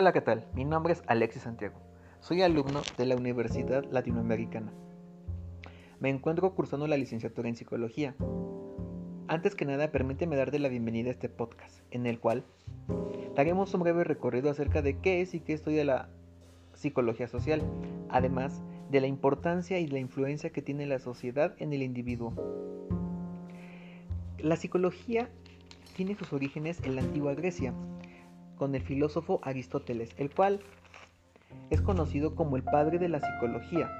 Hola, ¿qué tal? Mi nombre es Alexis Santiago. Soy alumno de la Universidad Latinoamericana. Me encuentro cursando la licenciatura en psicología. Antes que nada, permíteme darte la bienvenida a este podcast, en el cual daremos un breve recorrido acerca de qué es y qué estudia la psicología social, además de la importancia y la influencia que tiene la sociedad en el individuo. La psicología tiene sus orígenes en la antigua Grecia, con el filósofo Aristóteles, el cual es conocido como el padre de la psicología.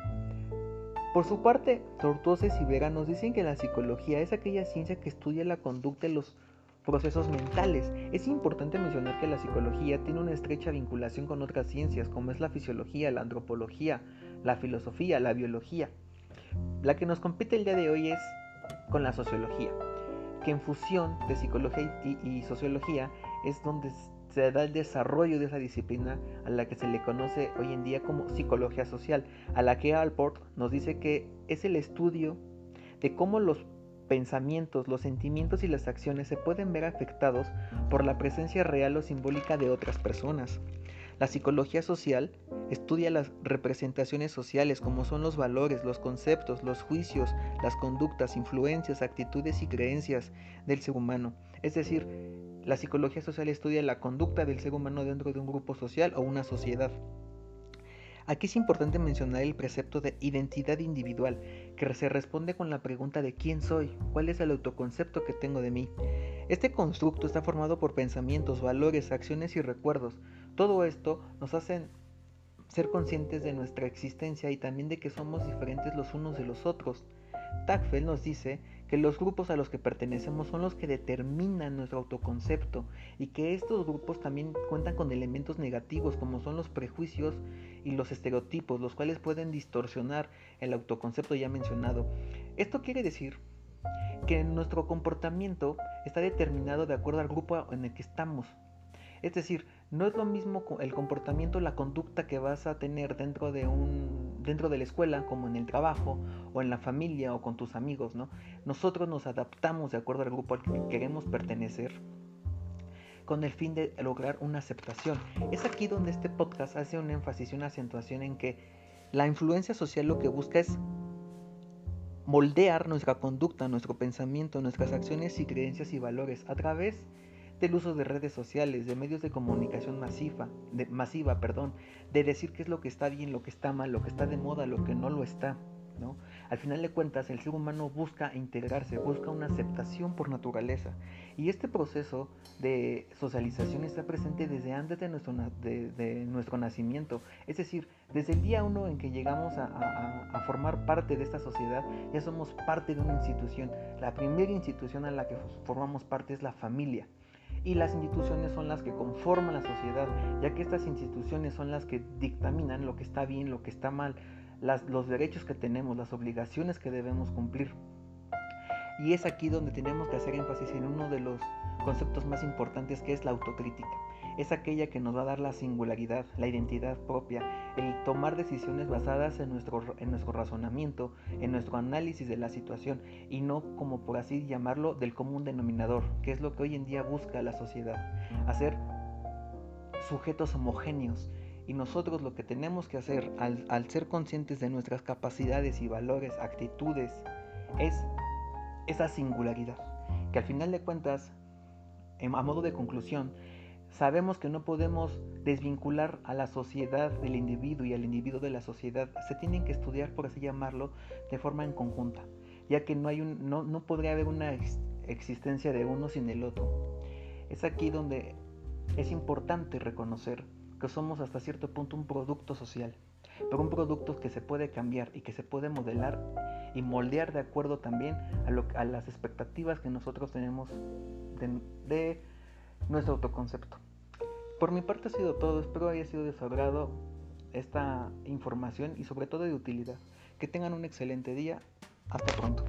Por su parte, Tortuoses y Vera nos dicen que la psicología es aquella ciencia que estudia la conducta y los procesos mentales. Es importante mencionar que la psicología tiene una estrecha vinculación con otras ciencias como es la fisiología, la antropología, la filosofía, la biología. La que nos compete el día de hoy es con la sociología, que en fusión de psicología y sociología es donde se da el desarrollo de esa disciplina a la que se le conoce hoy en día como psicología social, a la que Alport nos dice que es el estudio de cómo los pensamientos, los sentimientos y las acciones se pueden ver afectados por la presencia real o simbólica de otras personas. La psicología social estudia las representaciones sociales como son los valores, los conceptos, los juicios, las conductas, influencias, actitudes y creencias del ser humano. Es decir, la psicología social estudia la conducta del ser humano dentro de un grupo social o una sociedad. Aquí es importante mencionar el precepto de identidad individual, que se responde con la pregunta de quién soy, cuál es el autoconcepto que tengo de mí. Este constructo está formado por pensamientos, valores, acciones y recuerdos. Todo esto nos hace ser conscientes de nuestra existencia y también de que somos diferentes los unos de los otros. Tagfeld nos dice que los grupos a los que pertenecemos son los que determinan nuestro autoconcepto y que estos grupos también cuentan con elementos negativos como son los prejuicios y los estereotipos, los cuales pueden distorsionar el autoconcepto ya mencionado. Esto quiere decir que nuestro comportamiento está determinado de acuerdo al grupo en el que estamos. Es decir, no es lo mismo el comportamiento, la conducta que vas a tener dentro de un dentro de la escuela, como en el trabajo o en la familia o con tus amigos, ¿no? Nosotros nos adaptamos de acuerdo al grupo al que queremos pertenecer con el fin de lograr una aceptación. Es aquí donde este podcast hace un énfasis y una acentuación en que la influencia social lo que busca es moldear nuestra conducta, nuestro pensamiento, nuestras acciones y creencias y valores a través de del uso de redes sociales, de medios de comunicación masiva, de, masiva, perdón, de decir qué es lo que está bien, lo que está mal, lo que está de moda, lo que no lo está. ¿no? Al final de cuentas, el ser humano busca integrarse, busca una aceptación por naturaleza. Y este proceso de socialización está presente desde antes de nuestro, de, nuestro nacimiento. Es decir, desde el día uno en que llegamos a, a, formar parte de esta sociedad, ya somos parte de una institución. La primera institución a la que formamos parte es la familia y las instituciones son las que conforman la sociedad, ya que estas instituciones son las que dictaminan lo que está bien, lo que está mal, los derechos que tenemos, las obligaciones que debemos cumplir. Y es aquí donde tenemos que hacer énfasis en uno de los conceptos más importantes que es la autocrítica. Es aquella que nos va a dar la singularidad, la identidad propia, el tomar decisiones basadas en nuestro, en nuestro razonamiento, en nuestro análisis de la situación y no como por así llamarlo del común denominador, que es lo que hoy en día busca la sociedad, hacer sujetos homogéneos. Y nosotros lo que tenemos que hacer al, al ser conscientes de nuestras capacidades y valores, actitudes, es esa singularidad, que al final de cuentas, a modo de conclusión, sabemos que no podemos desvincular a la sociedad del individuo y al individuo de la sociedad. Se tienen que estudiar, por así llamarlo, de forma en conjunta, ya que no, hay un, no, no podría haber una existencia de uno sin el otro. Es aquí donde es importante reconocer que somos hasta cierto punto un producto social, pero un producto que se puede cambiar y que se puede modelar y moldear de acuerdo también a, las expectativas que nosotros tenemos de, nuestro autoconcepto. Por mi parte ha sido todo, espero haya sido de su esta información y sobre todo de utilidad. Que tengan un excelente día, hasta pronto.